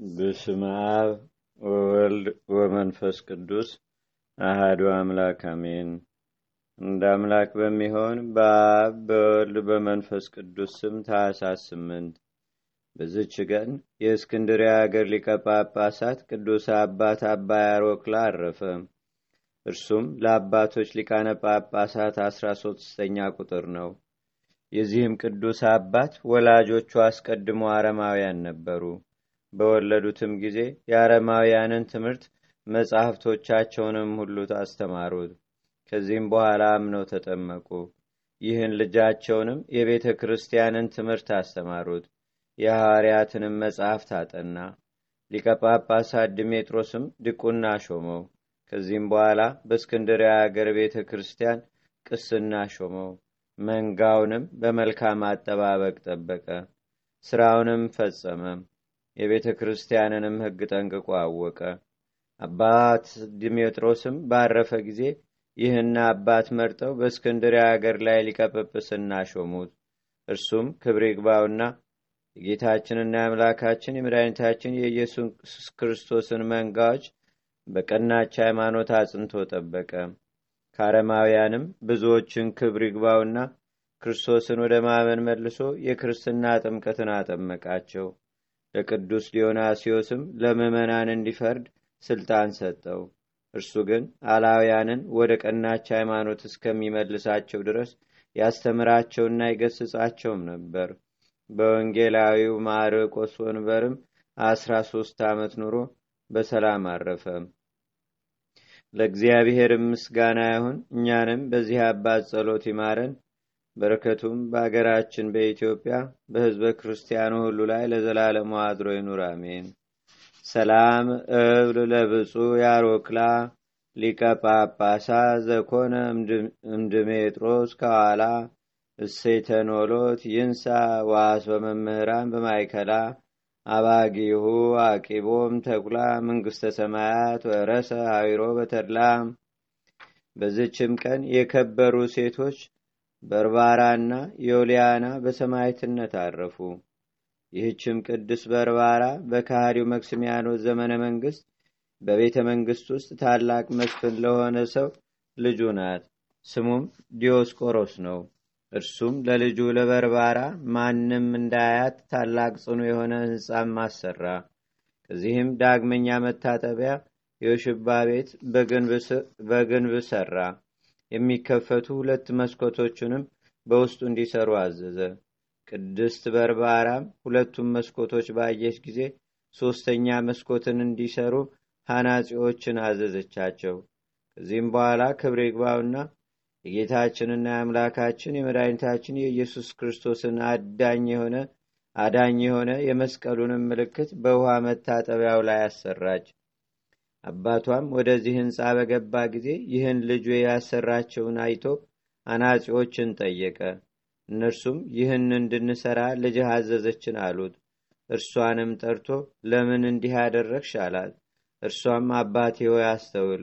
በስመ አብ ወወልድ ወመንፈስ ቅዱስ አህዱ አምላክ አሜን። እንደ አምላክ በሚሆን በአብ በወልድ በመንፈስ ቅዱስ ስም ታኅሳስ ስምንት በዝች ቀን የእስክንድርያ አገር ሊቀ ጳጳሳት ቅዱስ አባት አባ ያሮክላ አረፈ። እርሱም ለአባቶች ሊቃነ ጳጳሳት አስራ ሶስተኛ ቁጥር ነው። የዚህም ቅዱስ አባት ወላጆቹ አስቀድሞ አረማውያን ነበሩ። በወለዱትም ጊዜ የአረማውያንን ትምህርት መጻሕፍቶቻቸውንም ሁሉ አስተማሩት። ከዚህም በኋላ አምነው ተጠመቁ። ይህን ልጃቸውንም የቤተ ክርስቲያንን ትምህርት አስተማሩት። የሐዋርያትንም መጽሐፍት አጠና። ሊቀ ጳጳሳት ድቁና ሾመው። ከዚህም በኋላ በእስክንድርያ አገር ቤተ ክርስቲያን ቅስና ሾመው። መንጋውንም በመልካም አጠባበቅ ጠበቀ። ሥራውንም ፈጸመ። የቤተ ክርስቲያንንም ሕግ ጠንቅቆ አወቀ። አባት ድሜጥሮስም ባረፈ ጊዜ ይህን አባት መርጠው በእስክንድርያ አገር ላይ ሊቀጵጵስና ሾሙት። እርሱም ክብር ይግባውና የጌታችንና የአምላካችን የመድኃኒታችን የኢየሱስ ክርስቶስን መንጋዎች በቀናች ሃይማኖት አጽንቶ ጠበቀ። ከአረማውያንም ብዙዎችን ክብር ይግባውና ክርስቶስን ወደ ማመን መልሶ የክርስትና ጥምቀትን አጠመቃቸው። ለቅዱስ ዲዮናሲዮስም ለምዕመናን እንዲፈርድ ስልጣን ሰጠው። እርሱ ግን አላውያንን ወደ ቀናች ሃይማኖት እስከሚመልሳቸው ድረስ ያስተምራቸውና ይገስጻቸውም ነበር። በወንጌላዊው ማርቆስ ወንበርም አስራ ሶስት ዓመት ኑሮ በሰላም አረፈ። ለእግዚአብሔር ምስጋና ይሁን። እኛንም በዚህ አባት ጸሎት ይማረን። በረከቱም በአገራችን በኢትዮጵያ በሕዝበ ክርስቲያኑ ሁሉ ላይ ለዘላለሙ አድሮ ይኑር፣ አሜን። ሰላም እብል ለብፁ ያሮክላ ሊቀ ጳጳሳ ዘኮነ እምድሜጥሮስ ከኋላ እሴተኖሎት ይንሳ ዋስ በመምህራን በማይከላ አባጊሁ አቂቦም ተኩላ መንግስተ ሰማያት ወረሰ አዊሮ በተድላ። በዝችም ቀን የከበሩ ሴቶች በርባራና ዮልያና በሰማዕትነት አረፉ። ይህችም ቅዱስ በርባራ በካህዲው መክስሚያኖስ ዘመነ መንግስት በቤተ መንግስት ውስጥ ታላቅ መስፍን ለሆነ ሰው ልጁ ናት። ስሙም ዲዮስቆሮስ ነው። እርሱም ለልጁ ለበርባራ ማንም እንዳያት ታላቅ ጽኑ የሆነ ሕንፃም አሰራ። ከዚህም ዳግመኛ መታጠቢያ የውሽባ ቤት በግንብ ሰራ። የሚከፈቱ ሁለት መስኮቶቹንም በውስጡ እንዲሰሩ አዘዘ። ቅድስት በርባራም ሁለቱም መስኮቶች ባየች ጊዜ ሶስተኛ መስኮትን እንዲሰሩ ሐናጺዎችን አዘዘቻቸው። ከዚህም በኋላ ክብር ይግባውና የጌታችንና የአምላካችን የመድኃኒታችን የኢየሱስ ክርስቶስን አዳኝ የሆነ አዳኝ የሆነ የመስቀሉንም ምልክት በውሃ መታጠቢያው ላይ አሰራች። አባቷም ወደዚህ ሕንፃ በገባ ጊዜ ይህን ልጁ ያሰራቸውን አይቶ አናጺዎችን ጠየቀ። እነርሱም ይህን እንድንሰራ ልጅህ አዘዘችን አሉት። እርሷንም ጠርቶ ለምን እንዲህ ያደረግሽ አላት። እርሷም አባቴ ሆይ አስተውል፣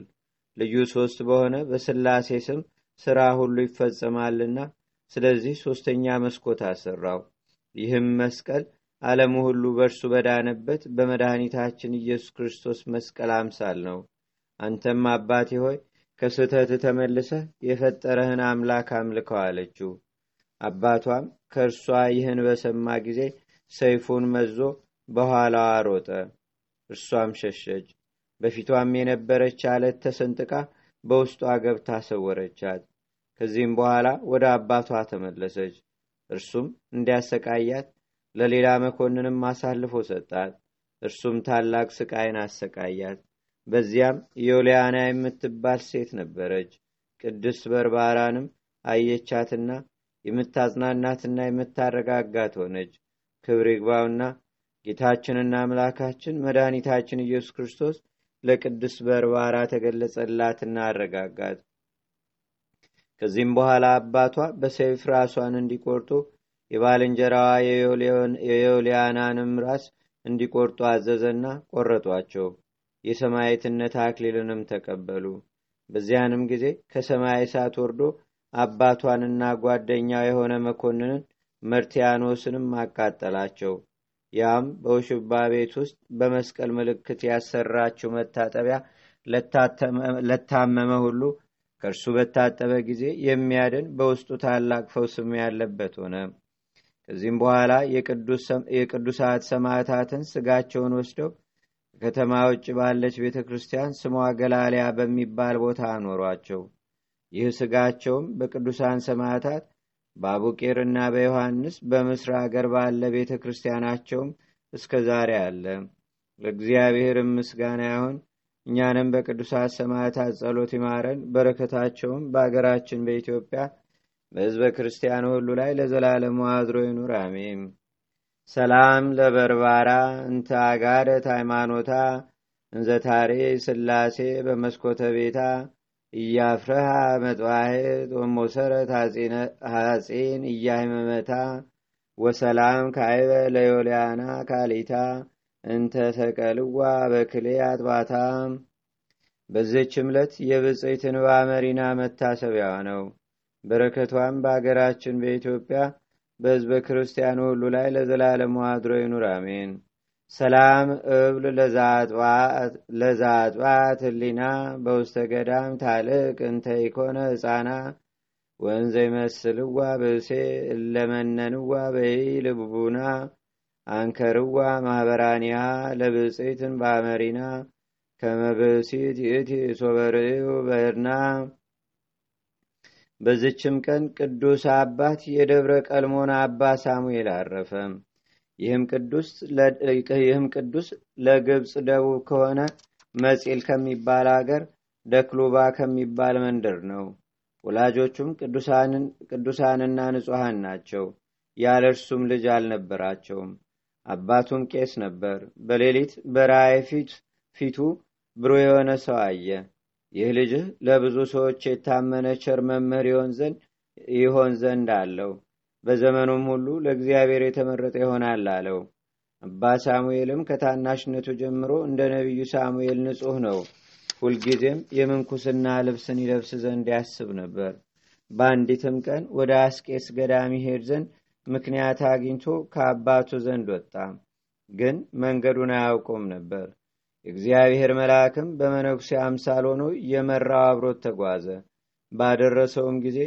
ልዩ ሶስት በሆነ በስላሴ ስም ሥራ ሁሉ ይፈጸማልና ስለዚህ ሦስተኛ መስኮት አሰራው። ይህም መስቀል ዓለሙ ሁሉ በእርሱ በዳነበት በመድኃኒታችን ኢየሱስ ክርስቶስ መስቀል አምሳል ነው። አንተም አባቴ ሆይ ከስህተት ተመልሰህ የፈጠረህን አምላክ አምልከው አለችው። አባቷም ከእርሷ ይህን በሰማ ጊዜ ሰይፉን መዞ በኋላዋ ሮጠ። እርሷም ሸሸች። በፊቷም የነበረች አለት ተሰንጥቃ በውስጧ ገብታ ሰወረቻት። ከዚህም በኋላ ወደ አባቷ ተመለሰች። እርሱም እንዲያሰቃያት ለሌላ መኮንንም አሳልፎ ሰጣት። እርሱም ታላቅ ስቃይን አሰቃያት። በዚያም ዮልያና የምትባል ሴት ነበረች። ቅድስት በርባራንም አየቻትና የምታጽናናትና የምታረጋጋት ሆነች። ክብር ይግባውና ጌታችንና አምላካችን መድኃኒታችን ኢየሱስ ክርስቶስ ለቅድስት በርባራ ተገለጸላትና አረጋጋት። ከዚህም በኋላ አባቷ በሰይፍ ራሷን እንዲቆርጡ የባልንጀራዋ የዮልያናንም ራስ እንዲቆርጡ አዘዘና ቆረጧቸው። የሰማዕትነት አክሊልንም ተቀበሉ። በዚያንም ጊዜ ከሰማይ እሳት ወርዶ አባቷንና ጓደኛው የሆነ መኮንንን መርቲያኖስንም አቃጠላቸው። ያም በውሽባ ቤት ውስጥ በመስቀል ምልክት ያሰራችው መታጠቢያ ለታመመ ሁሉ ከእርሱ በታጠበ ጊዜ የሚያድን በውስጡ ታላቅ ፈውስም ያለበት ሆነ። ከዚህም በኋላ የቅዱሳት ሰማዕታትን ስጋቸውን ወስደው ከከተማ ውጭ ባለች ቤተ ክርስቲያን ስሟ ገላሊያ በሚባል ቦታ አኖሯቸው። ይህ ስጋቸውም በቅዱሳን ሰማዕታት በአቡቄርና በዮሐንስ በምስር አገር ባለ ቤተ ክርስቲያናቸውም እስከ ዛሬ አለ። ለእግዚአብሔርም ምስጋና ይሁን። እኛንም በቅዱሳት ሰማዕታት ጸሎት ይማረን። በረከታቸውም በአገራችን በኢትዮጵያ በሕዝበ ክርስቲያኑ ሁሉ ላይ ለዘላለሙ አድሮ ይኑር፣ አሜን። ሰላም ለበርባራ እንተ አጋደት ሃይማኖታ እንዘታሬ ስላሴ በመስኮተ ቤታ እያፍረሃ መጥባሄት ወሞሰረት ሐጺን እያይመመታ ወሰላም ካይበ ለዮልያና ካሊታ እንተ ተቀልዋ በክሌ አጥባታ። በዚህች ዕለት የብፅዕት እንባ መሪና መታሰቢያዋ ነው። በረከቷም በአገራችን በኢትዮጵያ በሕዝበ ክርስቲያኑ ሁሉ ላይ ለዘላለሙ አድሮ ይኑር፣ አሜን። ሰላም እብል ለዛጥባት ህሊና በውስተ ገዳም ታልቅ እንተ ኢኮነ ህፃና ወንዘ ይመስልዋ ብእሴ እለመነንዋ በይ ልቡና አንከርዋ ማኅበራኒያ ለብፅዕትን ባመሪና ከመብሲት ይእቲ ሶበርእዩ በርና በዝችም ቀን ቅዱስ አባት የደብረ ቀልሞን አባ ሳሙኤል አረፈ። ይህም ቅዱስ ለግብፅ ደቡብ ከሆነ መጺል ከሚባል አገር ደክሉባ ከሚባል መንደር ነው። ወላጆቹም ቅዱሳንና ንጹሐን ናቸው። ያለ እርሱም ልጅ አልነበራቸውም። አባቱም ቄስ ነበር። በሌሊት በራእይ ፊቱ ብሩህ የሆነ ሰው አየ። ይህ ልጅህ ለብዙ ሰዎች የታመነ ቸር መምህር ይሆን ዘንድ አለው። በዘመኑም ሁሉ ለእግዚአብሔር የተመረጠ ይሆናል አለው። አባ ሳሙኤልም ከታናሽነቱ ጀምሮ እንደ ነቢዩ ሳሙኤል ንጹሕ ነው። ሁልጊዜም የምንኩስና ልብስን ይለብስ ዘንድ ያስብ ነበር። በአንዲትም ቀን ወደ አስቄስ ገዳም ይሄድ ዘንድ ምክንያት አግኝቶ ከአባቱ ዘንድ ወጣ። ግን መንገዱን አያውቀውም ነበር። የእግዚአብሔር መልአክም በመነኩሴ አምሳል ሆኖ የመራው አብሮት ተጓዘ። ባደረሰውም ጊዜ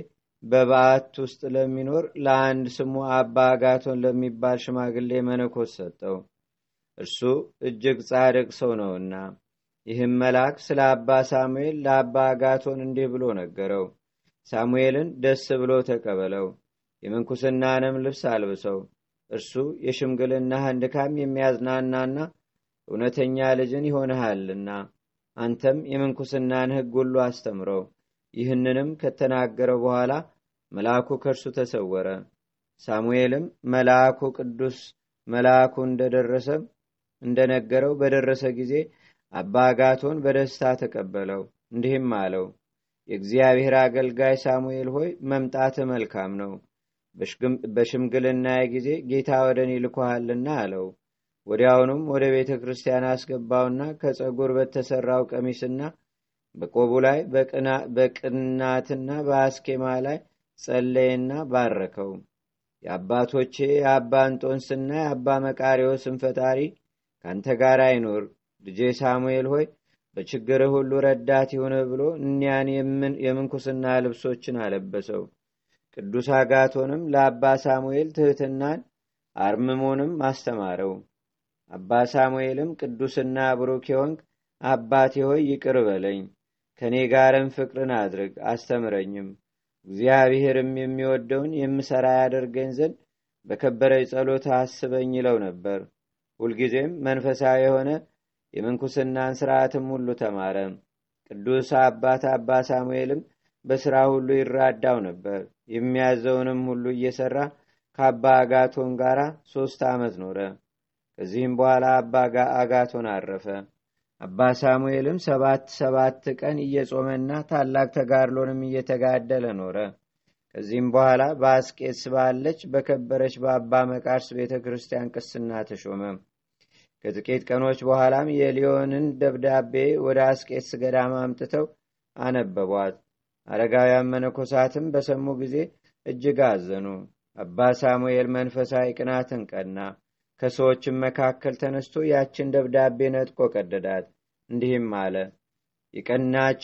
በበዓት ውስጥ ለሚኖር ለአንድ ስሙ አባ አጋቶን ለሚባል ሽማግሌ መነኮስ ሰጠው። እርሱ እጅግ ጻድቅ ሰው ነውና። ይህም መልአክ ስለ አባ ሳሙኤል ለአባ አጋቶን እንዲህ ብሎ ነገረው። ሳሙኤልን ደስ ብሎ ተቀበለው፣ የምንኩስናንም ልብስ አልብሰው። እርሱ የሽምግልናህን ድካም የሚያዝናናና እውነተኛ ልጅን ይሆንሃልና አንተም የምንኩስናን ሕግ ሁሉ አስተምረው። ይህንንም ከተናገረው በኋላ መልአኩ ከእርሱ ተሰወረ። ሳሙኤልም መልአኩ ቅዱስ መልአኩ እንደደረሰ እንደነገረው በደረሰ ጊዜ አባ አጋቶን በደስታ ተቀበለው። እንዲህም አለው፣ የእግዚአብሔር አገልጋይ ሳሙኤል ሆይ መምጣት መልካም ነው። በሽምግልና ጊዜ ጌታ ወደ እኔ ልኮሃልና አለው። ወዲያውኑም ወደ ቤተ ክርስቲያን አስገባውና ከጸጉር በተሰራው ቀሚስና በቆቡ ላይ በቅናትና በአስኬማ ላይ ጸለየና ባረከው። የአባቶቼ የአባ እንጦንስና የአባ መቃሪዎስን ፈጣሪ ካንተ ጋር አይኖር፣ ልጄ ሳሙኤል ሆይ በችግርህ ሁሉ ረዳት ይሁንህ ብሎ እኒያን የምንኩስና ልብሶችን አለበሰው። ቅዱስ አጋቶንም ለአባ ሳሙኤል ትሕትናን አርምሞንም አስተማረው። አባ ሳሙኤልም ቅዱስና ብሩክ የሆንክ አባቴ ሆይ ይቅር በለኝ፣ ከእኔ ጋርም ፍቅርን አድርግ አስተምረኝም፣ እግዚአብሔርም የሚወደውን የምሰራ ያደርገኝ ዘንድ በከበረ ጸሎት አስበኝ ይለው ነበር። ሁልጊዜም መንፈሳዊ የሆነ የምንኩስናን ስርዓትም ሁሉ ተማረ። ቅዱስ አባት አባ ሳሙኤልም በሥራ ሁሉ ይራዳው ነበር። የሚያዘውንም ሁሉ እየሠራ ከአባ አጋቶን ጋር ሦስት ዓመት ኖረ። ከዚህም በኋላ አባ አጋቶን አረፈ። አባ ሳሙኤልም ሰባት ሰባት ቀን እየጾመና ታላቅ ተጋድሎንም እየተጋደለ ኖረ። ከዚህም በኋላ በአስቄስ ባለች በከበረች በአባ መቃርስ ቤተ ክርስቲያን ቅስና ተሾመ። ከጥቂት ቀኖች በኋላም የሊዮንን ደብዳቤ ወደ አስቄስ ገዳም አምጥተው አነበቧት። አረጋውያን መነኮሳትም በሰሙ ጊዜ እጅግ አዘኑ። አባ ሳሙኤል መንፈሳዊ ቅናትን ቀና። ከሰዎችም መካከል ተነስቶ ያችን ደብዳቤ ነጥቆ ቀደዳት። እንዲህም አለ የቀናች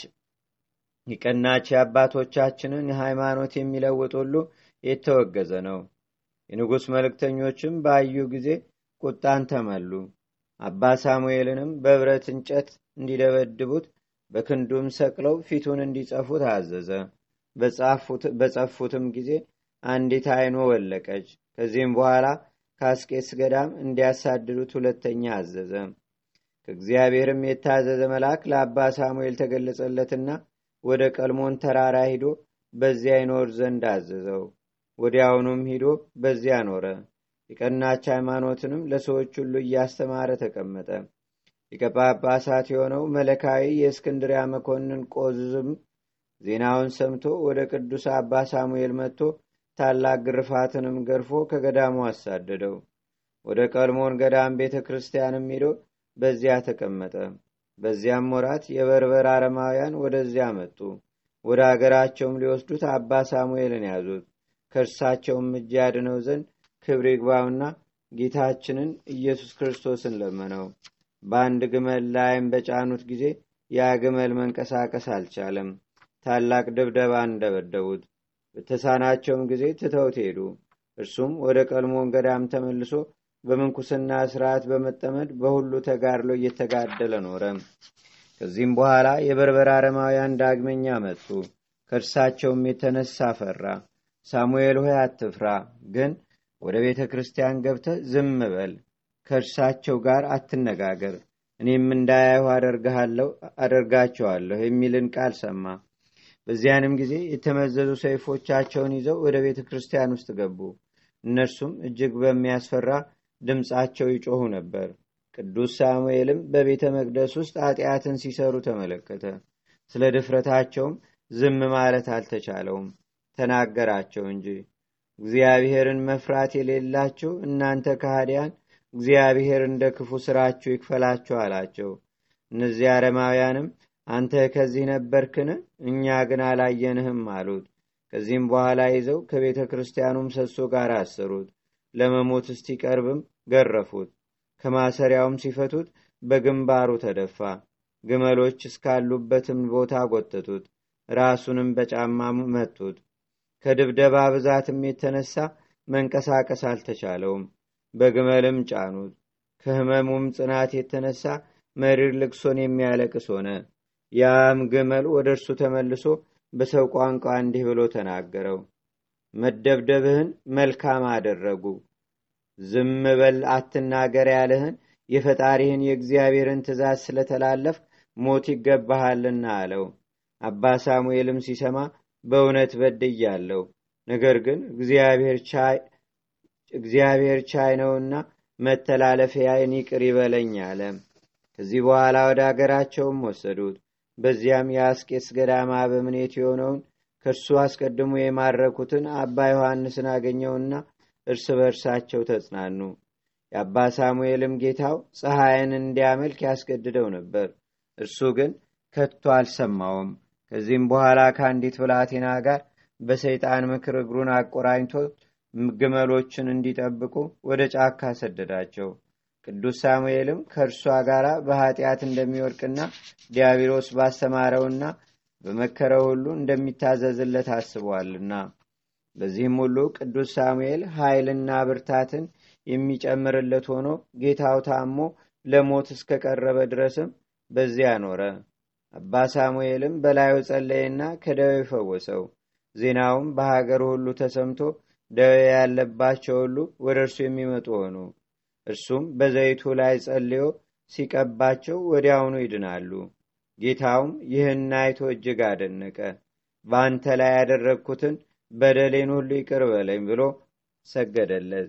የቀናች የአባቶቻችንን ሃይማኖት የሚለውጥ ሁሉ የተወገዘ ነው። የንጉሥ መልእክተኞችም ባዩ ጊዜ ቁጣን ተመሉ። አባ ሳሙኤልንም በብረት እንጨት እንዲደበድቡት በክንዱም ሰቅለው ፊቱን እንዲጸፉት አዘዘ። በጸፉትም ጊዜ አንዲት አይኖ ወለቀች። ከዚህም በኋላ ከአስቄስ ገዳም እንዲያሳድዱት ሁለተኛ አዘዘ። ከእግዚአብሔርም የታዘዘ መልአክ ለአባ ሳሙኤል ተገለጸለትና ወደ ቀልሞን ተራራ ሂዶ በዚያ ይኖር ዘንድ አዘዘው። ወዲያውኑም ሂዶ በዚያ ኖረ። የቀናች ሃይማኖትንም ለሰዎች ሁሉ እያስተማረ ተቀመጠ። ሊቀጳጳሳት የሆነው መለካዊ የእስክንድሪያ መኮንን ቆዝም ዜናውን ሰምቶ ወደ ቅዱስ አባ ሳሙኤል መጥቶ ታላቅ ግርፋትንም ገርፎ ከገዳሙ አሳደደው። ወደ ቀልሞን ገዳም ቤተ ክርስቲያንም ሂዶ በዚያ ተቀመጠ። በዚያም ወራት የበርበር አረማውያን ወደዚያ መጡ። ወደ አገራቸውም ሊወስዱት አባ ሳሙኤልን ያዙት። ከእርሳቸውም እጅ ያድነው ዘንድ ክብር ይግባውና ጌታችንን ኢየሱስ ክርስቶስን ለመነው። በአንድ ግመል ላይም በጫኑት ጊዜ ያ ግመል መንቀሳቀስ አልቻለም። ታላቅ ድብደባ እንደበደቡት በተሳናቸውም ጊዜ ትተውት ሄዱ። እርሱም ወደ ቀልሞን ገዳም ተመልሶ በምንኩስና ስርዓት በመጠመድ በሁሉ ተጋድሎ እየተጋደለ ኖረ። ከዚህም በኋላ የበርበር አረማውያን ዳግመኛ መጡ። ከእርሳቸውም የተነሳ ፈራ። ሳሙኤል ሆይ አትፍራ ግን ወደ ቤተ ክርስቲያን ገብተ ዝም በል። ከእርሳቸው ጋር አትነጋገር። እኔም እንዳያዩ አደርጋቸዋለሁ የሚልን ቃል ሰማ በዚያንም ጊዜ የተመዘዙ ሰይፎቻቸውን ይዘው ወደ ቤተ ክርስቲያን ውስጥ ገቡ። እነርሱም እጅግ በሚያስፈራ ድምፃቸው ይጮሁ ነበር። ቅዱስ ሳሙኤልም በቤተ መቅደስ ውስጥ ኃጢአትን ሲሰሩ ተመለከተ። ስለ ድፍረታቸውም ዝም ማለት አልተቻለውም። ተናገራቸው እንጂ እግዚአብሔርን መፍራት የሌላችሁ እናንተ ካህዲያን እግዚአብሔር እንደ ክፉ ስራችሁ ይክፈላችሁ አላቸው። እነዚህ አረማውያንም አንተ ከዚህ ነበርክን? እኛ ግን አላየንህም አሉት። ከዚህም በኋላ ይዘው ከቤተ ክርስቲያኑ ምሰሶ ጋር አሰሩት። ለመሞት እስቲቀርብም ገረፉት። ከማሰሪያውም ሲፈቱት በግንባሩ ተደፋ። ግመሎች እስካሉበትም ቦታ ጎተቱት ራሱንም በጫማ መቱት። ከድብደባ ብዛትም የተነሳ መንቀሳቀስ አልተቻለውም። በግመልም ጫኑት። ከህመሙም ጽናት የተነሳ መሪር ልቅሶን የሚያለቅስ ሆነ ያም ግመል ወደ እርሱ ተመልሶ በሰው ቋንቋ እንዲህ ብሎ ተናገረው። መደብደብህን መልካም አደረጉ። ዝም በል አትናገር ያለህን የፈጣሪህን የእግዚአብሔርን ትእዛዝ ስለተላለፍ ሞት ይገባሃልና አለው። አባ ሳሙኤልም ሲሰማ በእውነት በድያለሁ። ነገር ግን እግዚአብሔር ቻይ ነውና መተላለፊያን ይቅር ይበለኝ አለ። ከዚህ በኋላ ወደ አገራቸውም ወሰዱት በዚያም የአስቄስ ገዳማ በምኔት የሆነውን ከእርሱ አስቀድሞ የማረኩትን አባ ዮሐንስን አገኘውና እርስ በርሳቸው ተጽናኑ። የአባ ሳሙኤልም ጌታው ፀሐይን እንዲያመልክ ያስገድደው ነበር። እርሱ ግን ከቶ አልሰማውም። ከዚህም በኋላ ከአንዲት ብላቴና ጋር በሰይጣን ምክር እግሩን አቆራኝቶ ግመሎችን እንዲጠብቁ ወደ ጫካ ሰደዳቸው ቅዱስ ሳሙኤልም ከእርሷ ጋር በኃጢአት እንደሚወድቅና ዲያብሎስ ባስተማረውና በመከረው ሁሉ እንደሚታዘዝለት አስቧልና። በዚህም ሁሉ ቅዱስ ሳሙኤል ኃይልና ብርታትን የሚጨምርለት ሆኖ ጌታው ታሞ ለሞት እስከቀረበ ድረስም በዚያ ኖረ። አባ ሳሙኤልም በላዩ ጸለየና ከደዌ ፈወሰው። ዜናውም በሀገር ሁሉ ተሰምቶ ደዌ ያለባቸው ሁሉ ወደ እርሱ የሚመጡ ሆኑ እርሱም በዘይቱ ላይ ጸልዮ ሲቀባቸው ወዲያውኑ ይድናሉ። ጌታውም ይህን አይቶ እጅግ አደነቀ። በአንተ ላይ ያደረግኩትን በደሌን ሁሉ ይቅር በለኝ ብሎ ሰገደለት።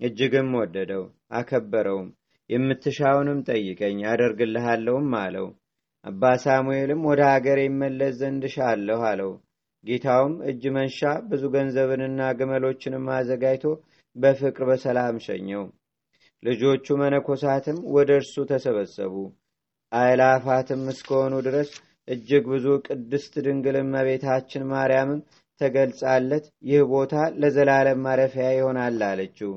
እጅግም ወደደው አከበረውም። የምትሻውንም ጠይቀኝ አደርግልሃለሁም አለው። አባ ሳሙኤልም ወደ ሀገር ይመለስ ዘንድ ሻለሁ አለው። ጌታውም እጅ መንሻ ብዙ ገንዘብንና ግመሎችንም አዘጋጅቶ በፍቅር በሰላም ሸኘው ልጆቹ መነኮሳትም ወደ እርሱ ተሰበሰቡ አይላፋትም እስከሆኑ ድረስ እጅግ ብዙ ቅድስት ድንግል እመቤታችን ማርያምም ተገልጻለት ይህ ቦታ ለዘላለም ማረፊያ ይሆናል አለችው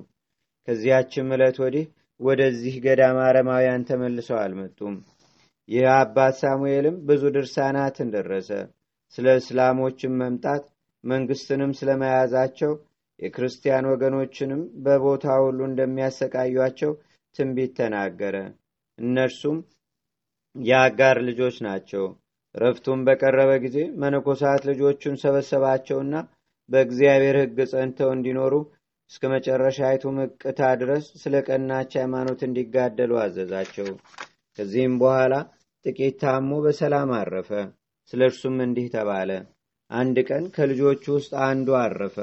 ከዚያችም ዕለት ወዲህ ወደዚህ ገዳም አረማውያን ተመልሰው አልመጡም። ይህ አባት ሳሙኤልም ብዙ ድርሳናትን ደረሰ። ስለ እስላሞችም መምጣት መንግስትንም ስለመያዛቸው የክርስቲያን ወገኖችንም በቦታ ሁሉ እንደሚያሰቃዩቸው ትንቢት ተናገረ። እነርሱም የአጋር ልጆች ናቸው። ረፍቱም በቀረበ ጊዜ መነኮሳት ልጆቹን ሰበሰባቸውና በእግዚአብሔር ሕግ ጸንተው እንዲኖሩ እስከ መጨረሻይቱ ምቅታ ድረስ ስለ ቀናች ሃይማኖት እንዲጋደሉ አዘዛቸው። ከዚህም በኋላ ጥቂት ታሞ በሰላም አረፈ። ስለ እርሱም እንዲህ ተባለ። አንድ ቀን ከልጆቹ ውስጥ አንዱ አረፈ።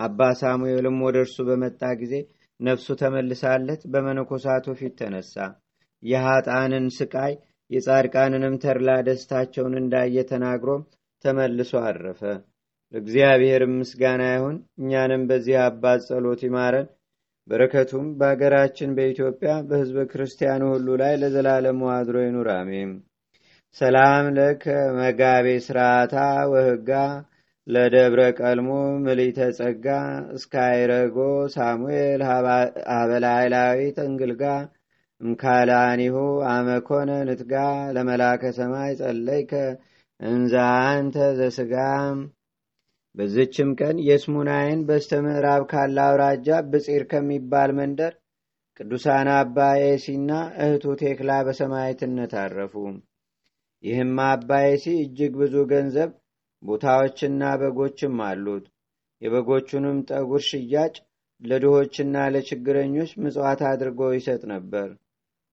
አባ ሳሙኤልም ወደ እርሱ በመጣ ጊዜ ነፍሱ ተመልሳለት በመነኮሳቱ ፊት ተነሳ። የኀጣንን ስቃይ የጻድቃንንም ተድላ ደስታቸውን እንዳየ ተናግሮም ተመልሶ አረፈ። ለእግዚአብሔር ምስጋና ይሁን። እኛንም በዚህ አባት ጸሎት ይማረን። በረከቱም በአገራችን በኢትዮጵያ በሕዝበ ክርስቲያኑ ሁሉ ላይ ለዘላለሙ አድሮ ይኑር፣ አሜን። ሰላም ለከ መጋቤ ስርዓታ ወህጋ ለደብረ ቀልሞ ምሊተ ጸጋ እስካይረጎ ሳሙኤል ሀበላይላዊ ተንግልጋ እምካላኒሁ አመኮነ ንትጋ ለመላከ ሰማይ ጸለይከ እንዛ አንተ ዘስጋም በዝችም ቀን የስሙናይን በስተ ምዕራብ ካለ አውራጃ ብፂር ከሚባል መንደር ቅዱሳን አባ ኤሲና እህቱ ቴክላ በሰማይትነት አረፉ። ይህም አባ ኤሲ እጅግ ብዙ ገንዘብ ቦታዎችና በጎችም አሉት። የበጎቹንም ጠጉር ሽያጭ ለድሆችና ለችግረኞች ምጽዋት አድርጎ ይሰጥ ነበር።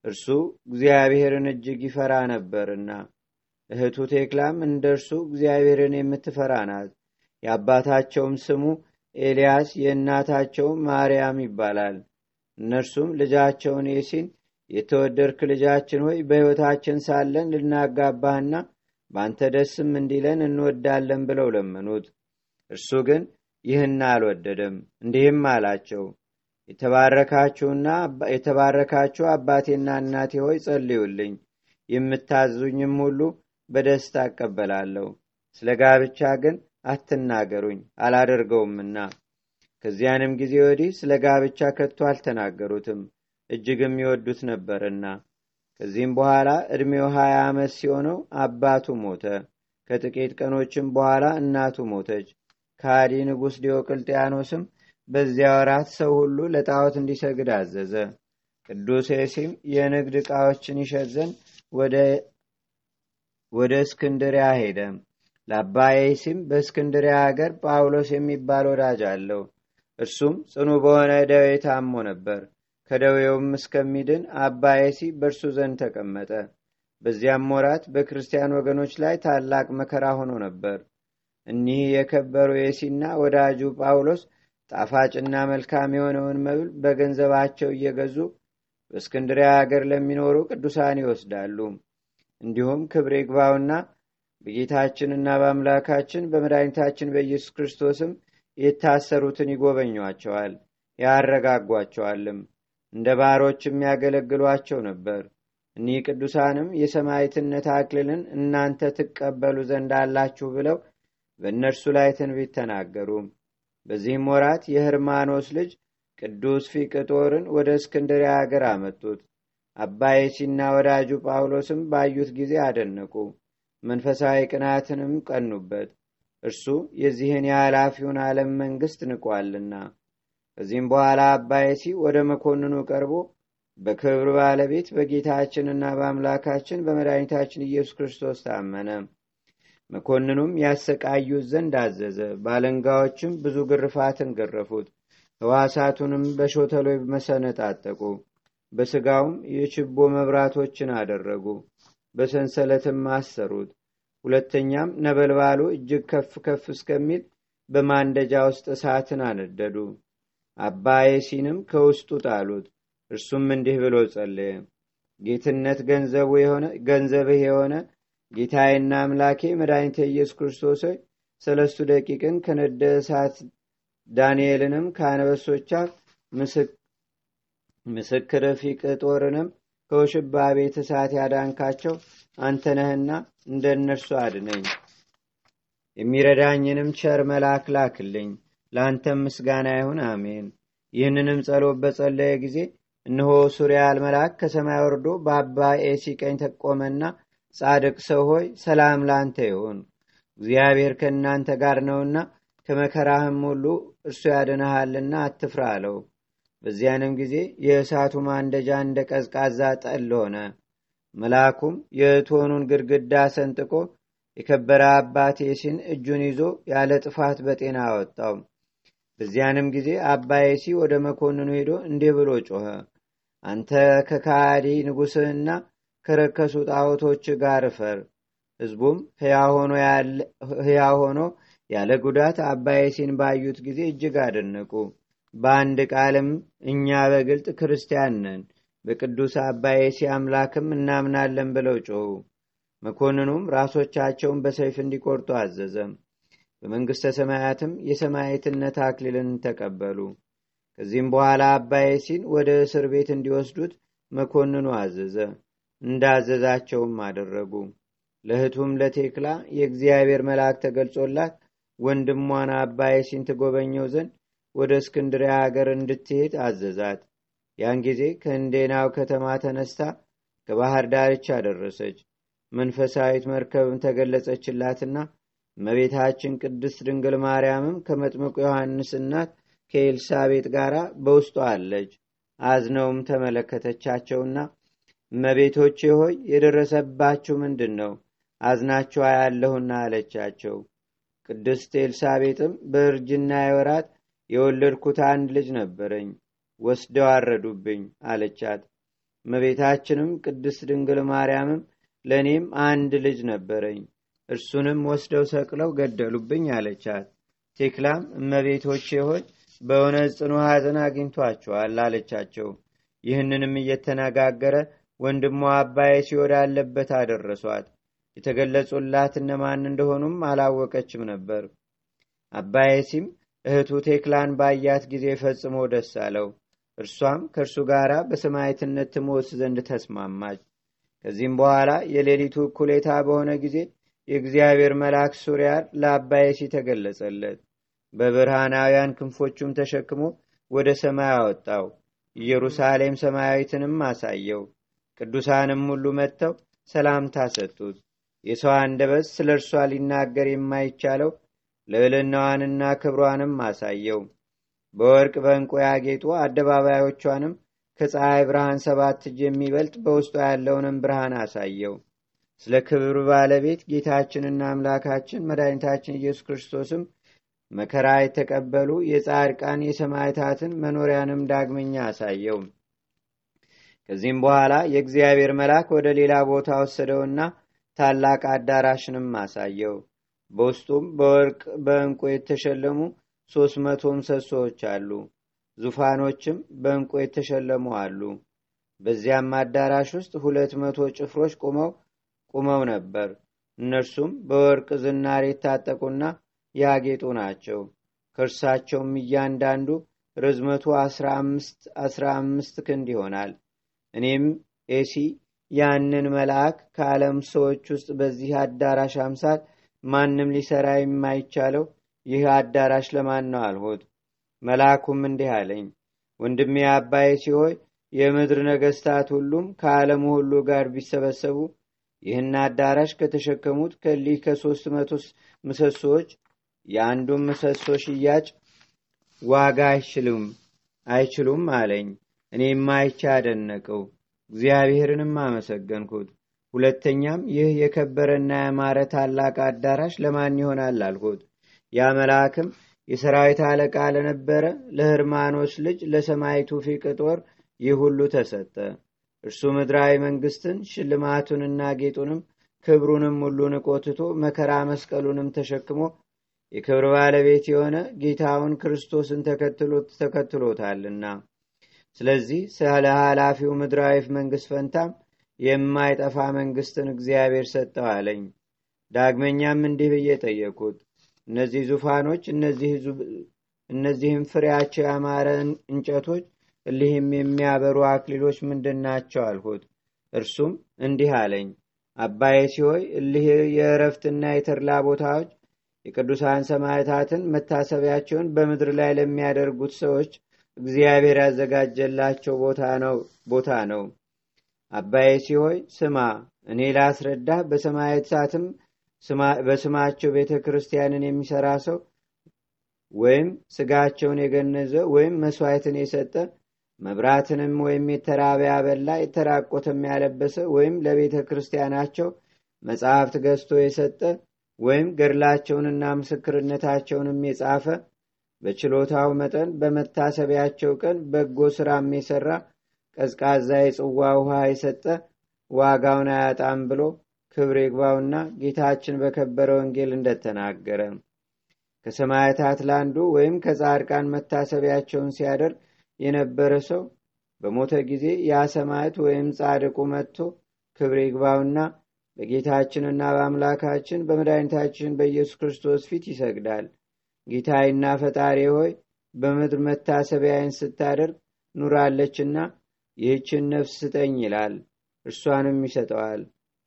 እርሱ እግዚአብሔርን እጅግ ይፈራ ነበርና። እህቱ ቴክላም እንደ እርሱ እግዚአብሔርን የምትፈራ ናት። የአባታቸውም ስሙ ኤልያስ የእናታቸውም ማርያም ይባላል። እነርሱም ልጃቸውን ኤሲን የተወደድክ ልጃችን ሆይ በሕይወታችን ሳለን ልናጋባህና በአንተ ደስም እንዲለን እንወዳለን ብለው ለመኑት። እርሱ ግን ይህን አልወደደም። እንዲህም አላቸው፣ የተባረካችሁና የተባረካችሁ አባቴና እናቴ ሆይ ጸልዩልኝ፣ የምታዙኝም ሁሉ በደስታ እቀበላለሁ። ስለ ጋብቻ ግን አትናገሩኝ አላደርገውምና። ከዚያንም ጊዜ ወዲህ ስለ ጋብቻ ከቶ አልተናገሩትም፣ እጅግም ይወዱት ነበርና። ከዚህም በኋላ ዕድሜው ሀያ ዓመት ሲሆነው አባቱ ሞተ። ከጥቂት ቀኖችም በኋላ እናቱ ሞተች። ከሃዲ ንጉሥ ዲዮቅልጥያኖስም በዚያ ወራት ሰው ሁሉ ለጣዖት እንዲሰግድ አዘዘ። ቅዱስ ኤሲም የንግድ ዕቃዎችን ይሸጥ ዘንድ ወደ እስክንድሪያ ሄደ። ለአባ ኤሲም በእስክንድሪያ አገር ጳውሎስ የሚባል ወዳጅ አለው። እርሱም ጽኑ በሆነ ደዌ ታሞ ነበር። ከደዌውም እስከሚድን አባ ኤሲ በእርሱ ዘንድ ተቀመጠ። በዚያም ወራት በክርስቲያን ወገኖች ላይ ታላቅ መከራ ሆኖ ነበር። እኒህ የከበሩ ኤሲና ወዳጁ ጳውሎስ ጣፋጭና መልካም የሆነውን መብል በገንዘባቸው እየገዙ በእስክንድሪያ አገር ለሚኖሩ ቅዱሳን ይወስዳሉ። እንዲሁም ክብር ይግባውና በጌታችንና በአምላካችን በመድኃኒታችን በኢየሱስ ክርስቶስም የታሰሩትን ይጎበኟቸዋል፣ ያረጋጓቸዋልም፣ እንደ ባሮችም ያገለግሏቸው ነበር። እኒህ ቅዱሳንም የሰማዕትነት አክሊልን እናንተ ትቀበሉ ዘንድ አላችሁ ብለው በእነርሱ ላይ ትንቢት ተናገሩ። በዚህም ወራት የህርማኖስ ልጅ ቅዱስ ፊቅጦርን ወደ እስክንድርያ አገር አመጡት። አባ ኤሲና ወዳጁ ጳውሎስም ባዩት ጊዜ አደነቁ፣ መንፈሳዊ ቅናትንም ቀኑበት። እርሱ የዚህን የኃላፊውን ዓለም መንግሥት ንቋልና። ከዚህም በኋላ አባ ወደ መኮንኑ ቀርቦ በክብር ባለቤት በጌታችንና በአምላካችን በመድኃኒታችን ኢየሱስ ክርስቶስ ታመነ። መኮንኑም ያሰቃዩት ዘንድ አዘዘ። ባለንጋዎችም ብዙ ግርፋትን ገረፉት። ሕዋሳቱንም በሾተሎ መሰነጣጠቁ። በሥጋውም የችቦ መብራቶችን አደረጉ። በሰንሰለትም አሰሩት። ሁለተኛም ነበልባሉ እጅግ ከፍ ከፍ እስከሚል በማንደጃ ውስጥ እሳትን አነደዱ። አባ ኤሲንም ከውስጡ ጣሉት። እርሱም እንዲህ ብሎ ጸለየ። ጌትነት ገንዘብህ የሆነ ጌታዬና አምላኬ መድኃኒቴ ኢየሱስ ክርስቶስ ሰለስቱ ደቂቅን ከነደ እሳት ዳንኤልንም ከአነበሶች አፍ ምስክር ፊቅጦርንም ከውሽባ ቤት እሳት ያዳንካቸው አንተ ነህና እንደ እነርሱ አድነኝ። የሚረዳኝንም ቸር መልአክ ላክልኝ። ለአንተም ምስጋና ይሁን፣ አሜን። ይህንንም ጸሎት በጸለየ ጊዜ እነሆ ሱሪያል መልአክ ከሰማይ ወርዶ በአባ ኤሲ ቀኝ ተቆመና ጻድቅ ሰው ሆይ ሰላም ላንተ ይሁን። እግዚአብሔር ከእናንተ ጋር ነውና ከመከራህም ሁሉ እርሱ ያድንሃልና አትፍራ አለው። በዚያንም ጊዜ የእሳቱ ማንደጃ እንደ ቀዝቃዛ ጠል ሆነ። መልአኩም የእቶኑን ግድግዳ ሰንጥቆ የከበረ አባት ኤሲን እጁን ይዞ ያለ ጥፋት በጤና አወጣው በዚያንም ጊዜ አባ ወደ መኮንኑ ሄዶ እንዲህ ብሎ ጮኸ። አንተ ከካዲ ንጉሥህና ከረከሱ ጣዖቶች ጋር እፈር። ህዝቡም ሕያ ሆኖ ያለ ጉዳት አባይሲን ባዩት ጊዜ እጅግ አደነቁ። በአንድ ቃልም እኛ በግልጥ ክርስቲያን ነን በቅዱስ አባይሲ አምላክም እናምናለን ብለው ጮኹ። መኮንኑም ራሶቻቸውን በሰይፍ እንዲቆርጡ አዘዘም በመንግሥተ ሰማያትም የሰማዕትነት አክሊልን ተቀበሉ። ከዚህም በኋላ አባይሲን ወደ እስር ቤት እንዲወስዱት መኮንኑ አዘዘ። እንዳዘዛቸውም አደረጉ። ለእህቱም ለቴክላ የእግዚአብሔር መልአክ ተገልጾላት ወንድሟን አባይሲን ትጎበኘው ዘንድ ወደ እስክንድሪያ ሀገር እንድትሄድ አዘዛት። ያን ጊዜ ከእንዴናው ከተማ ተነስታ ከባህር ዳርቻ ደረሰች። መንፈሳዊት መርከብም ተገለጸችላትና እመቤታችን ቅድስት ድንግል ማርያምም ከመጥምቁ ዮሐንስ እናት ከኤልሳቤጥ ጋር በውስጡ አለች። አዝነውም ተመለከተቻቸውና እመቤቶቼ ሆይ የደረሰባችሁ ምንድን ነው አዝናችኋ ያለሁና አለቻቸው። ቅድስት ኤልሳቤጥም በእርጅና የወራት የወለድኩት አንድ ልጅ ነበረኝ ወስደው አረዱብኝ አለቻት። እመቤታችንም ቅድስት ድንግል ማርያምም ለእኔም አንድ ልጅ ነበረኝ እርሱንም ወስደው ሰቅለው ገደሉብኝ አለቻት። ቴክላም እመቤቶቼ ሆይ በእውነት ጽኑ ሐዘን አግኝቷቸዋል አለቻቸው። ይህንንም እየተነጋገረ ወንድሟ አባዬ ሲወዳለበት አደረሷት። የተገለጹላት እነማን እንደሆኑም አላወቀችም ነበር። አባዬሲም እህቱ ቴክላን ባያት ጊዜ ፈጽሞ ደስ አለው። እርሷም ከእርሱ ጋር በሰማይትነት ትሞት ዘንድ ተስማማች። ከዚህም በኋላ የሌሊቱ እኩሌታ በሆነ ጊዜ የእግዚአብሔር መልአክ ሱሪያር ለአባዬሲ ተገለጸለት። በብርሃናውያን ክንፎቹም ተሸክሞ ወደ ሰማይ አወጣው። ኢየሩሳሌም ሰማያዊትንም አሳየው። ቅዱሳንም ሁሉ መጥተው ሰላምታ ሰጡት። የሰው አንደበት ስለ እርሷ ሊናገር የማይቻለው ልዕልናዋንና ክብሯንም አሳየው። በወርቅ በእንቁ ያጌጡ አደባባዮቿንም ከፀሐይ ብርሃን ሰባት እጅ የሚበልጥ በውስጡ ያለውንም ብርሃን አሳየው ስለ ክብር ባለቤት ጌታችንና አምላካችን መድኃኒታችን ኢየሱስ ክርስቶስም መከራ የተቀበሉ የጻድቃን የሰማዕታትን መኖሪያንም ዳግመኛ አሳየው። ከዚህም በኋላ የእግዚአብሔር መልአክ ወደ ሌላ ቦታ ወሰደውና ታላቅ አዳራሽንም አሳየው። በውስጡም በወርቅ በእንቁ የተሸለሙ ሶስት መቶ ምሰሶዎች አሉ። ዙፋኖችም በእንቁ የተሸለሙ አሉ። በዚያም አዳራሽ ውስጥ ሁለት መቶ ጭፍሮች ቁመው ቁመው ነበር። እነርሱም በወርቅ ዝናር የታጠቁና ያጌጡ ናቸው። ከእርሳቸውም እያንዳንዱ ርዝመቱ አስራ አምስት ክንድ ይሆናል። እኔም ኤሲ ያንን መልአክ ከዓለም ሰዎች ውስጥ በዚህ አዳራሽ አምሳል ማንም ሊሰራ የማይቻለው ይህ አዳራሽ ለማን ነው አልሁት። መልአኩም እንዲህ አለኝ ወንድሜ አባዬ ሲሆይ የምድር ነገስታት ሁሉም ከዓለሙ ሁሉ ጋር ቢሰበሰቡ ይህን አዳራሽ ከተሸከሙት ከሊህ ከሶስት መቶ ምሰሶዎች የአንዱን ምሰሶ ሽያጭ ዋጋ አይችሉም አይችሉም አለኝ። እኔም አይቻ አደነቀው። እግዚአብሔርንም አመሰገንኩት። ሁለተኛም ይህ የከበረና ያማረ ታላቅ አዳራሽ ለማን ይሆናል አልኩት። ያ መልአክም የሰራዊት አለቃ ለነበረ ለህርማኖስ ልጅ ለሰማይቱ ፊቅጦር ይህ ሁሉ ተሰጠ እርሱ ምድራዊ መንግስትን ሽልማቱንና ጌጡንም ክብሩንም ሁሉ ንቆትቶ መከራ መስቀሉንም ተሸክሞ የክብር ባለቤት የሆነ ጌታውን ክርስቶስን ተከትሎታልና። ስለዚህ ስለ ኃላፊው ምድራዊ መንግስት ፈንታም የማይጠፋ መንግስትን እግዚአብሔር ሰጠው አለኝ። ዳግመኛም እንዲህ ብዬ ጠየቁት እነዚህ ዙፋኖች እነዚህም ፍሬያቸው ያማረ እንጨቶች እሊህም የሚያበሩ አክሊሎች ምንድን ናቸው አልሁት። እርሱም እንዲህ አለኝ አባዬ ሲሆይ እሊህ የእረፍትና የተድላ ቦታዎች የቅዱሳን ሰማዕታትን መታሰቢያቸውን በምድር ላይ ለሚያደርጉት ሰዎች እግዚአብሔር ያዘጋጀላቸው ቦታ ነው አባዬ ሲሆይ ስማ እኔ ላስረዳ በሰማያትም በስማቸው ቤተ ክርስቲያንን የሚሰራ ሰው ወይም ስጋቸውን የገነዘ ወይም መስዋዕትን የሰጠ መብራትንም ወይም የተራበ ያበላ የተራቆተም ያለበሰ ወይም ለቤተ ክርስቲያናቸው መጽሐፍት ገዝቶ የሰጠ ወይም ገድላቸውንና ምስክርነታቸውንም የጻፈ በችሎታው መጠን በመታሰቢያቸው ቀን በጎ ስራም የሰራ ቀዝቃዛ የጽዋ ውሃ የሰጠ ዋጋውን አያጣም ብሎ ክብር ይግባውና ጌታችን በከበረ ወንጌል እንደተናገረ ከሰማያታት ላንዱ ወይም ከጻድቃን መታሰቢያቸውን ሲያደርግ የነበረ ሰው በሞተ ጊዜ ያ ሰማዕት ወይም ጻድቁ መጥቶ ክብር ይግባውና በጌታችንና በአምላካችን በመድኃኒታችን በኢየሱስ ክርስቶስ ፊት ይሰግዳል። ጌታይና ፈጣሪ ሆይ በምድር መታሰቢያይን ስታደርግ ኑራለችና ይህችን ነፍስ ስጠኝ ይላል። እርሷንም ይሰጠዋል።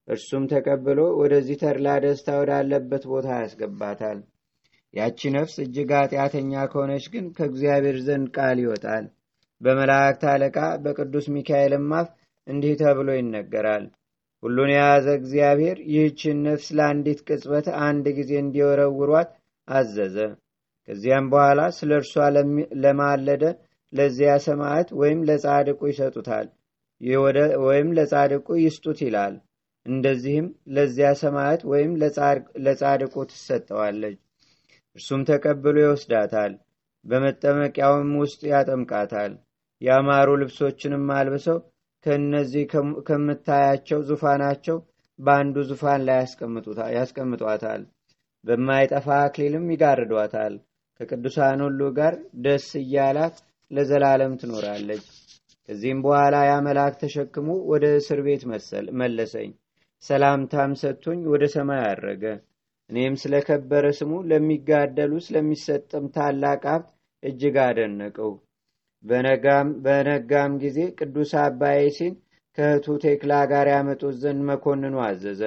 እርሱም ተቀብሎ ወደዚህ ተድላ ደስታ ወዳለበት ቦታ ያስገባታል። ያቺ ነፍስ እጅግ ኃጢአተኛ ከሆነች ግን ከእግዚአብሔር ዘንድ ቃል ይወጣል በመላእክት አለቃ በቅዱስ ሚካኤልም አፍ እንዲህ ተብሎ ይነገራል። ሁሉን የያዘ እግዚአብሔር ይህችን ነፍስ ለአንዲት ቅጽበት አንድ ጊዜ እንዲወረውሯት አዘዘ። ከዚያም በኋላ ስለ እርሷ ለማለደ ለዚያ ሰማዕት ወይም ለጻድቁ ይሰጡታል። ወይም ለጻድቁ ይስጡት ይላል። እንደዚህም ለዚያ ሰማዕት ወይም ለጻድቁ ትሰጠዋለች። እርሱም ተቀብሎ ይወስዳታል። በመጠመቂያውም ውስጥ ያጠምቃታል ያማሩ ልብሶችንም አልብሰው ከእነዚህ ከምታያቸው ዙፋናቸው በአንዱ ዙፋን ላይ ያስቀምጧታል። በማይጠፋ አክሊልም ይጋርዷታል። ከቅዱሳን ሁሉ ጋር ደስ እያላት ለዘላለም ትኖራለች። ከዚህም በኋላ ያ መልአክ ተሸክሞ ወደ እስር ቤት መለሰኝ። ሰላምታም ሰጥቶኝ ወደ ሰማይ አረገ። እኔም ስለከበረ ስሙ ለሚጋደሉ ስለሚሰጥም ታላቅ ሀብት እጅግ አደነቀው በነጋም ጊዜ ቅዱስ አባይሲን ከእህቱ ቴክላ ጋር ያመጡት ዘንድ መኮንኑ አዘዘ።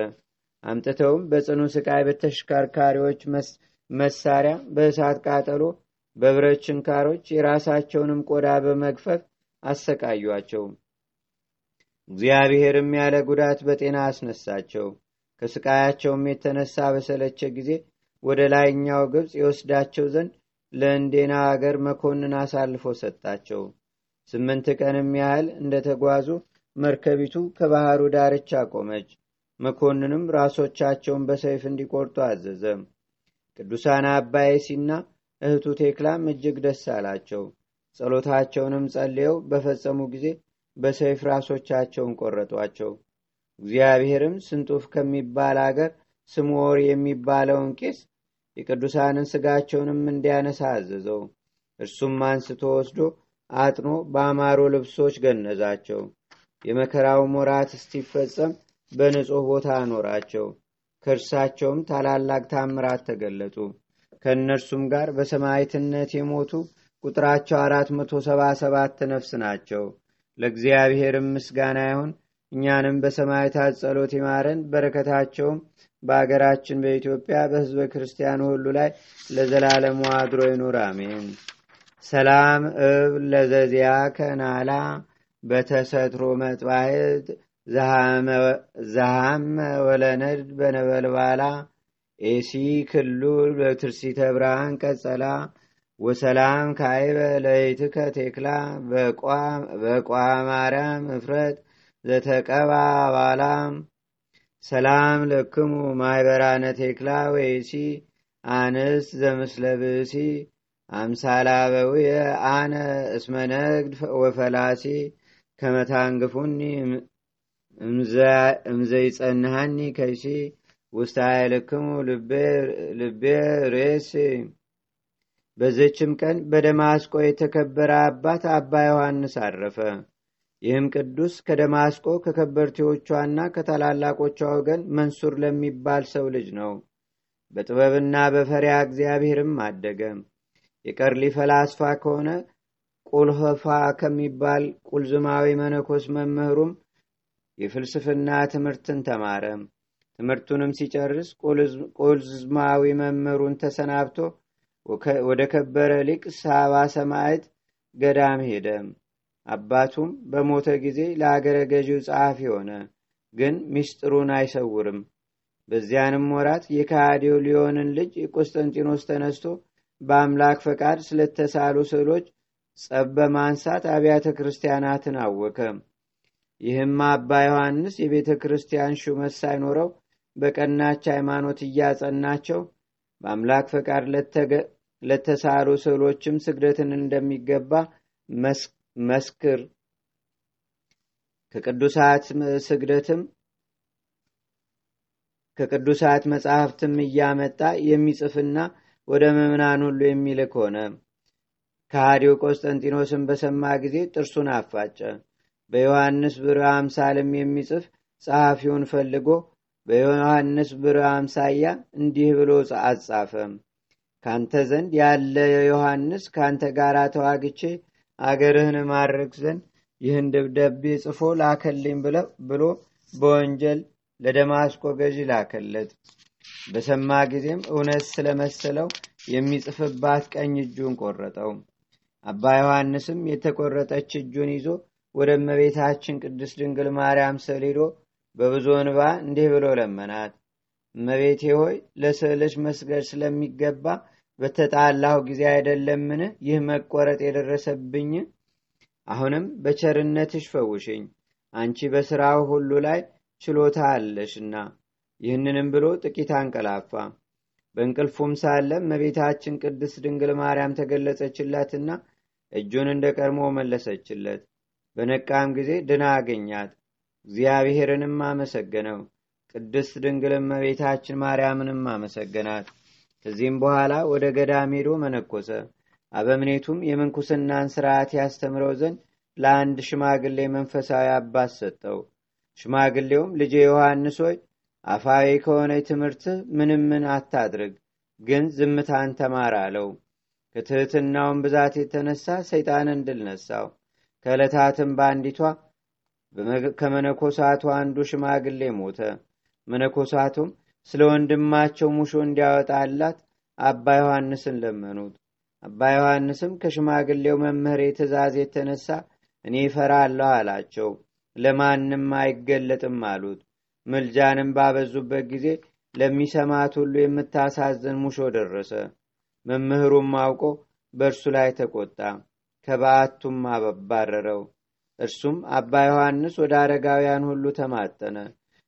አምጥተውም በጽኑ ስቃይ በተሽከርካሪዎች መሳሪያ በእሳት ቃጠሎ በብረት ችንካሮች የራሳቸውንም ቆዳ በመግፈፍ አሰቃዩአቸው። እግዚአብሔርም ያለ ጉዳት በጤና አስነሳቸው። ከስቃያቸውም የተነሳ በሰለቸ ጊዜ ወደ ላይኛው ግብፅ የወስዳቸው ዘንድ ለእንዴና አገር መኮንን አሳልፎ ሰጣቸው። ስምንት ቀንም ያህል እንደተጓዙ መርከቢቱ ከባህሩ ዳርቻ ቆመች። መኮንንም ራሶቻቸውን በሰይፍ እንዲቆርጡ አዘዘ። ቅዱሳን አባይሲና እህቱ ቴክላም እጅግ ደስ አላቸው። ጸሎታቸውንም ጸልየው በፈጸሙ ጊዜ በሰይፍ ራሶቻቸውን ቆረጧቸው። እግዚአብሔርም ስንጡፍ ከሚባል አገር ስምወር የሚባለውን ቄስ የቅዱሳንን ስጋቸውንም እንዲያነሳ አዘዘው። እርሱም አንስቶ ወስዶ አጥኖ በአማሮ ልብሶች ገነዛቸው። የመከራው ሞራት እስቲፈጸም በንጹሕ ቦታ አኖራቸው። ከእርሳቸውም ታላላቅ ታምራት ተገለጡ። ከእነርሱም ጋር በሰማይትነት የሞቱ ቁጥራቸው አራት መቶ ሰባ ሰባት ነፍስ ናቸው። ለእግዚአብሔርም ምስጋና ይሁን። እኛንም በሰማይታት ጸሎት ይማረን በረከታቸውም በአገራችን በኢትዮጵያ በህዝበ ክርስቲያኑ ሁሉ ላይ ለዘላለሙ አድሮ ይኑር አሜን። ሰላም እብ ለዘዚያ ከናላ በተሰትሮ መጥባህት ዘሃመ ወለነድ በነበልባላ ኤሲ ክሉል በትርሲተ ብርሃን ቀጸላ ወሰላም ካይበ ለይትከ ቴክላ በቋ ማርያም እፍረት ዘተቀባ ባላም ሰላም ለክሙ ማይበራነ ቴክላ ወይሲ አንስት ዘምስለ ብእሲ አምሳላበውየ አነ እስመነግድ ወፈላሲ ከመታንግፉኒ እምዘይጸንሃኒ ከይሲ ውስተ ኃይልክሙ ልቤ ሬሲ በዘችም ቀን በደማስቆ የተከበረ አባት አባ ዮሐንስ አረፈ ይህም ቅዱስ ከደማስቆ ከከበርቴዎቿና ከታላላቆቿ ወገን መንሱር ለሚባል ሰው ልጅ ነው። በጥበብና በፈሪያ እግዚአብሔርም አደገ። የቀርሊ ፈላስፋ ከሆነ ቁልህፋ ከሚባል ቁልዝማዊ መነኮስ መምህሩም የፍልስፍና ትምህርትን ተማረ። ትምህርቱንም ሲጨርስ ቁልዝማዊ መምህሩን ተሰናብቶ ወደ ከበረ ሊቅ ሳባ ሰማዕት ገዳም ሄደ። አባቱም በሞተ ጊዜ ለአገረ ገዢው ጸሐፊ ሆነ፣ ግን ምስጢሩን አይሰውርም። በዚያንም ወራት የካሃዲው ሊዮንን ልጅ ቆስጠንጢኖስ ተነስቶ በአምላክ ፈቃድ ስለተሳሉ ስዕሎች ጸብ በማንሳት አብያተ ክርስቲያናትን አወከ። ይህም አባ ዮሐንስ የቤተ ክርስቲያን ሹመት ሳይኖረው በቀናች ሃይማኖት እያጸናቸው በአምላክ ፈቃድ ለተሳሉ ስዕሎችም ስግደትን እንደሚገባ መስክር ከቅዱሳት ስግደትም ከቅዱሳት መጻሕፍትም እያመጣ የሚጽፍና ወደ ምዕምናን ሁሉ የሚልክ ሆነ። ከሃዲው ቆስጠንጢኖስን በሰማ ጊዜ ጥርሱን አፋጨ። በዮሐንስ ብርዕ አምሳልም የሚጽፍ ጸሐፊውን ፈልጎ በዮሐንስ ብርዕ አምሳያ እንዲህ ብሎ አጻፈ። ካንተ ዘንድ ያለ ዮሐንስ ካንተ ጋር ተዋግቼ አገርህን ማድረግ ዘንድ ይህን ደብዳቤ ጽፎ ላከልኝ ብሎ በወንጀል ለደማስቆ ገዢ ላከለት። በሰማ ጊዜም እውነት ስለመሰለው የሚጽፍባት ቀኝ እጁን ቆረጠው። አባ ዮሐንስም የተቆረጠች እጁን ይዞ ወደ እመቤታችን ቅድስት ድንግል ማርያም ስዕል ሄዶ በብዙ እንባ እንዲህ ብሎ ለመናት። እመቤቴ ሆይ ለስዕልሽ መስገድ ስለሚገባ በተጣላሁ ጊዜ አይደለምን ይህ መቆረጥ የደረሰብኝ? አሁንም በቸርነትሽ ፈውሽኝ፣ አንቺ በሥራው ሁሉ ላይ ችሎታ አለሽና። ይህንንም ብሎ ጥቂት አንቀላፋ። በእንቅልፉም ሳለ እመቤታችን ቅድስት ድንግል ማርያም ተገለጸችላትና እጁን እንደ ቀድሞ መለሰችለት። በነቃም ጊዜ ድና አገኛት። እግዚአብሔርንም አመሰገነው። ቅድስት ድንግል እመቤታችን ማርያምንም አመሰገናት። ከዚህም በኋላ ወደ ገዳም ሄዶ መነኮሰ። አበምኔቱም የምንኩስናን ስርዓት ያስተምረው ዘንድ ለአንድ ሽማግሌ መንፈሳዊ አባት ሰጠው። ሽማግሌውም ልጄ ዮሐንስ ሆይ አፋዊ ከሆነ ትምህርትህ ምንም ምን አታድርግ፣ ግን ዝምታን ተማር አለው። ከትሕትናውን ብዛት የተነሳ ሰይጣንን ድል ነሳው። ከዕለታትም በአንዲቷ ከመነኮሳቱ አንዱ ሽማግሌ ሞተ። መነኮሳቱም ስለ ወንድማቸው ሙሾ እንዲያወጣላት አባ ዮሐንስን ለመኑት። አባ ዮሐንስም ከሽማግሌው መምህር ትእዛዝ የተነሳ እኔ እፈራለሁ አላቸው። ለማንም አይገለጥም አሉት። ምልጃንም ባበዙበት ጊዜ ለሚሰማት ሁሉ የምታሳዝን ሙሾ ደረሰ። መምህሩም አውቆ በእርሱ ላይ ተቆጣ፣ ከበዓቱም አባረረው። እርሱም አባ ዮሐንስ ወደ አረጋውያን ሁሉ ተማጠነ።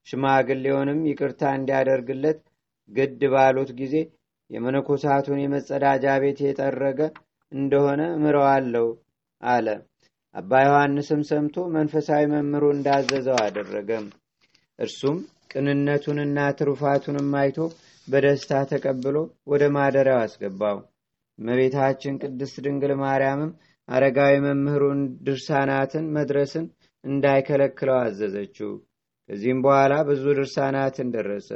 ሽማግሌውንም ይቅርታ እንዲያደርግለት ግድ ባሉት ጊዜ የመነኮሳቱን የመጸዳጃ ቤት የጠረገ እንደሆነ እምረዋለሁ አለ። አባ ዮሐንስም ሰምቶ መንፈሳዊ መምህሩ እንዳዘዘው አደረገም። እርሱም ቅንነቱንና ትሩፋቱንም አይቶ በደስታ ተቀብሎ ወደ ማደሪያው አስገባው። እመቤታችን ቅድስት ድንግል ማርያምም አረጋዊ መምህሩን ድርሳናትን መድረስን እንዳይከለክለው አዘዘችው። ከዚህም በኋላ ብዙ ድርሳናትን ደረሰ።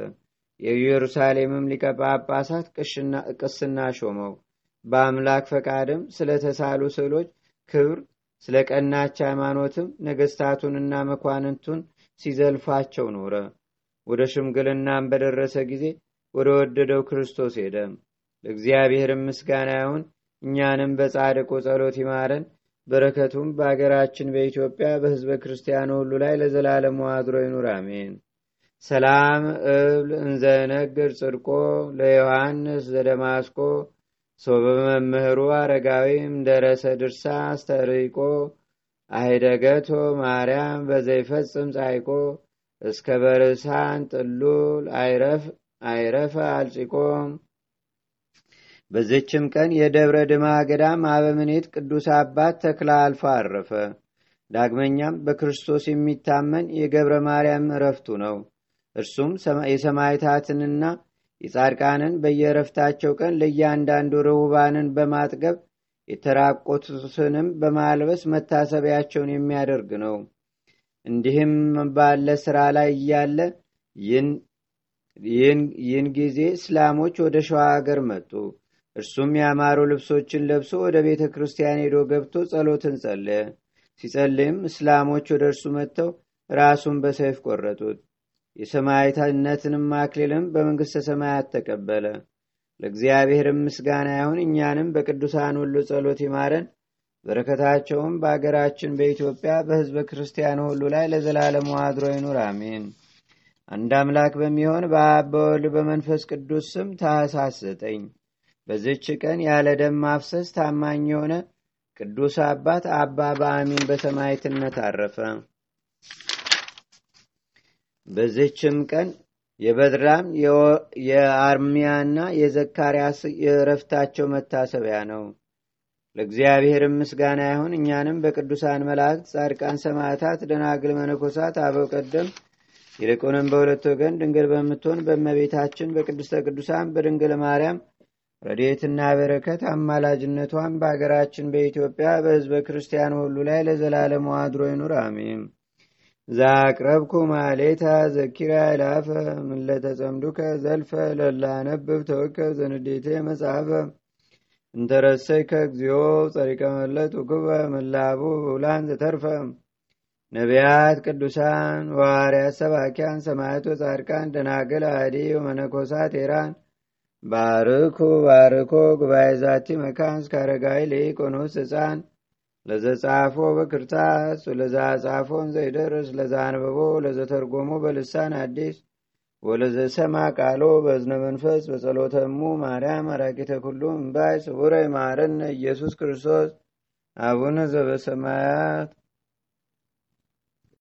የኢየሩሳሌምም ሊቀ ጳጳሳት ቅስና ሾመው። በአምላክ ፈቃድም ስለተሳሉ ስዕሎች ክብር ስለ ቀናች ሃይማኖትም ነገስታቱንና መኳንንቱን ሲዘልፋቸው ኖረ። ወደ ሽምግልናም በደረሰ ጊዜ ወደ ወደደው ክርስቶስ ሄደ። ለእግዚአብሔርም ምስጋና ይሁን። እኛንም በጻድቁ ጸሎት ይማረን። በረከቱም በአገራችን በኢትዮጵያ በሕዝበ ክርስቲያኑ ሁሉ ላይ ለዘላለሙ አድሮ ይኑር፣ አሜን። ሰላም እብል እንዘነግር ጽድቆ ለዮሐንስ ዘደማስቆ ሶበ መምህሩ አረጋዊም ደረሰ ድርሳ አስተርቆ አይደገቶ ማርያም በዘይፈጽም ጻይቆ እስከ በርሳን ጥሉል አይረፈ አልጭቆ። በዝችም ቀን የደብረ ድማ ገዳም አበምኔት ቅዱስ አባት ተክለ አልፋ አረፈ። ዳግመኛም በክርስቶስ የሚታመን የገብረ ማርያም እረፍቱ ነው። እርሱም የሰማይታትንና የጻድቃንን በየረፍታቸው ቀን ለእያንዳንዱ ርሁባንን በማጥገብ የተራቆቱትንም በማልበስ መታሰቢያቸውን የሚያደርግ ነው። እንዲህም ባለ ሥራ ላይ እያለ ይህን ጊዜ እስላሞች ወደ ሸዋ አገር መጡ። እርሱም ያማሩ ልብሶችን ለብሶ ወደ ቤተ ክርስቲያን ሄዶ ገብቶ ጸሎትን ጸለየ። ሲጸልይም እስላሞች ወደ እርሱ መጥተው ራሱን በሰይፍ ቆረጡት። የሰማዕትነትንም አክሊልም በመንግሥተ ሰማያት ተቀበለ። ለእግዚአብሔርም ምስጋና ይሁን። እኛንም በቅዱሳን ሁሉ ጸሎት ይማረን፣ በረከታቸውም በአገራችን በኢትዮጵያ በሕዝበ ክርስቲያኑ ሁሉ ላይ ለዘላለሙ አድሮ ይኑር፣ አሜን። አንድ አምላክ በሚሆን በአብ በወልድ በመንፈስ ቅዱስ ስም ታኅሳስ ዘጠኝ በዝች ቀን ያለ ደም ማፍሰስ ታማኝ የሆነ ቅዱስ አባት አባ በአሚን በሰማዕትነት አረፈ። በዝችም ቀን የበድራም የአርሚያና የዘካርያስ የእረፍታቸው መታሰቢያ ነው። ለእግዚአብሔርም ምስጋና ይሁን። እኛንም በቅዱሳን መላእክት፣ ጻድቃን፣ ሰማዕታት፣ ደናግል፣ መነኮሳት፣ አበው ቀደም ይልቁንም በሁለት ወገን ድንግል በምትሆን በእመቤታችን በቅድስተ ቅዱሳን በድንግል ማርያም ረድኤትና በረከት አማላጅነቷን በአገራችን በኢትዮጵያ በሕዝበ ክርስቲያን ሁሉ ላይ ለዘላለሙ አድሮ ይኑር፣ አሜን። ዛቅረብኩ ማሌታ ዘኪራ ይላፈ ምለተጸምዱከ ዘልፈ ለላነብብ ተወከ ዘንዴቴ መጽሐፈ እንተረሰይከ እግዚኦ ጸሪቀ መለት ውክበ መላቡ ብውላን ዘተርፈ ነቢያት፣ ቅዱሳን፣ ዋርያት፣ ሰባኪያን፣ ሰማዕቶ፣ ጻድቃን፣ ደናግል፣ አዲ ወመነኮሳት ኤራን ባርኩ ባርኮ ጉባኤ ዛቲ መካን እስከ አረጋዊ ሊቆኖስ ህፃን ለዘጻፎ በክርታስ ወለዛ ጻፎን ዘይደርስ ለዛ ለዘተርጎሞ በልሳን አዲስ ወለዘሰማ ቃሎ በእዝነ መንፈስ በጸሎተሙ ማርያም አራቂተ ኩሉ እምባይ ስቡረ ይማረነ ኢየሱስ ክርስቶስ አቡነ ዘበሰማያት